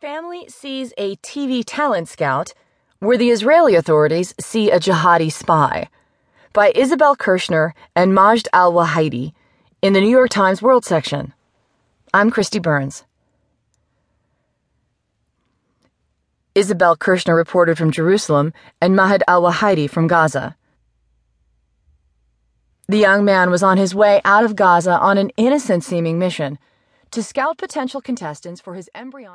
Family sees a TV talent scout where the Israeli authorities see a jihadi spy by Isabel Kershner and Majd Al Waheidi in the New York Times World section. I'm Kristi Burns. Isabel Kershner reported from Jerusalem and Majd Al Waheidi from Gaza. The young man was on his way out of Gaza on an innocent seeming mission to scout potential contestants for his embryonic.